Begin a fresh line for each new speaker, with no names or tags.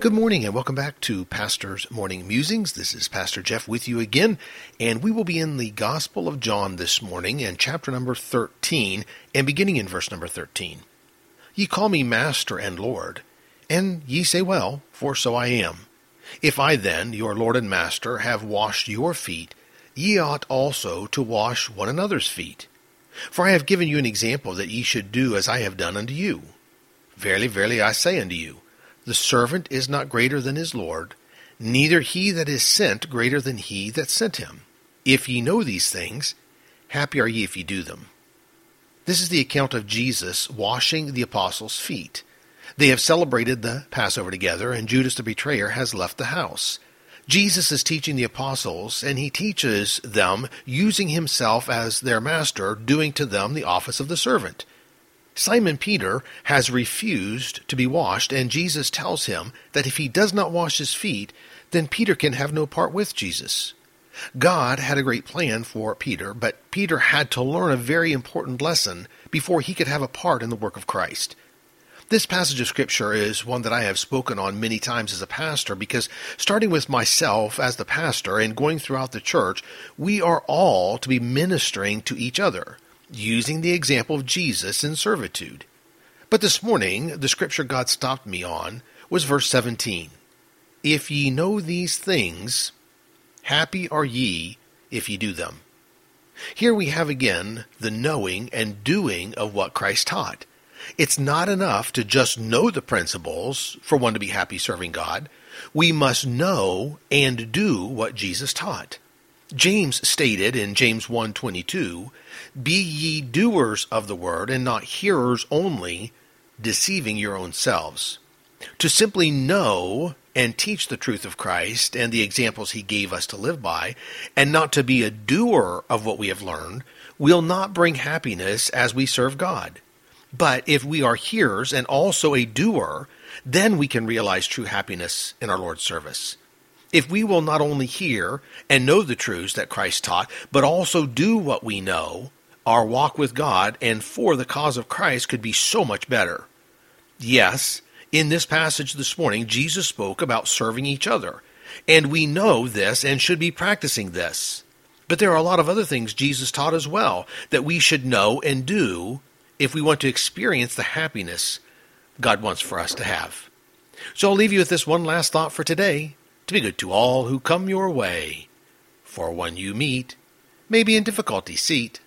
Good morning and welcome back to Pastor's Morning Musings. This is Pastor Jeff with you again, and we will be in the Gospel of John this morning and chapter number 13 and beginning in verse number 13. Ye call me Master and Lord, and ye say well, for so I am. If I then, your Lord and Master, have washed your feet, ye ought also to wash one another's feet. For I have given you an example that ye should do as I have done unto you. Verily, verily, I say unto you, the servant is not greater than his Lord, neither he that is sent greater than he that sent him. If ye know these things, happy are ye if ye do them. This is the account of Jesus washing the apostles' feet. They have celebrated the Passover together, and Judas the betrayer has left the house. Jesus is teaching the apostles, and he teaches them using himself as their master, doing to them the office of the servant. Simon Peter has refused to be washed, and Jesus tells him that if he does not wash his feet, then Peter can have no part with Jesus. God had a great plan for Peter, but Peter had to learn a very important lesson before he could have a part in the work of Christ. This passage of Scripture is one that I have spoken on many times as a pastor because, starting with myself as the pastor and going throughout the church, we are all to be ministering to each other using the example of Jesus in servitude. But this morning, the scripture God stopped me on was verse 17. If ye know these things, happy are ye if ye do them. Here we have again the knowing and doing of what Christ taught. It's not enough to just know the principles for one to be happy serving God. We must know and do what Jesus taught. James stated in James 1:22, "Be ye doers of the word and not hearers only, deceiving your own selves." To simply know and teach the truth of Christ and the examples he gave us to live by, and not to be a doer of what we have learned, will not bring happiness as we serve God. But if we are hearers and also a doer, then we can realize true happiness in our Lord's service. If we will not only hear and know the truths that Christ taught, but also do what we know, our walk with God and for the cause of Christ could be so much better. Yes, in this passage this morning, Jesus spoke about serving each other, and we know this and should be practicing this. But there are a lot of other things Jesus taught as well that we should know and do if we want to experience the happiness God wants for us to have. So I'll leave you with this one last thought for today to be good to all who come your way. For one you meet may be in difficulty seat,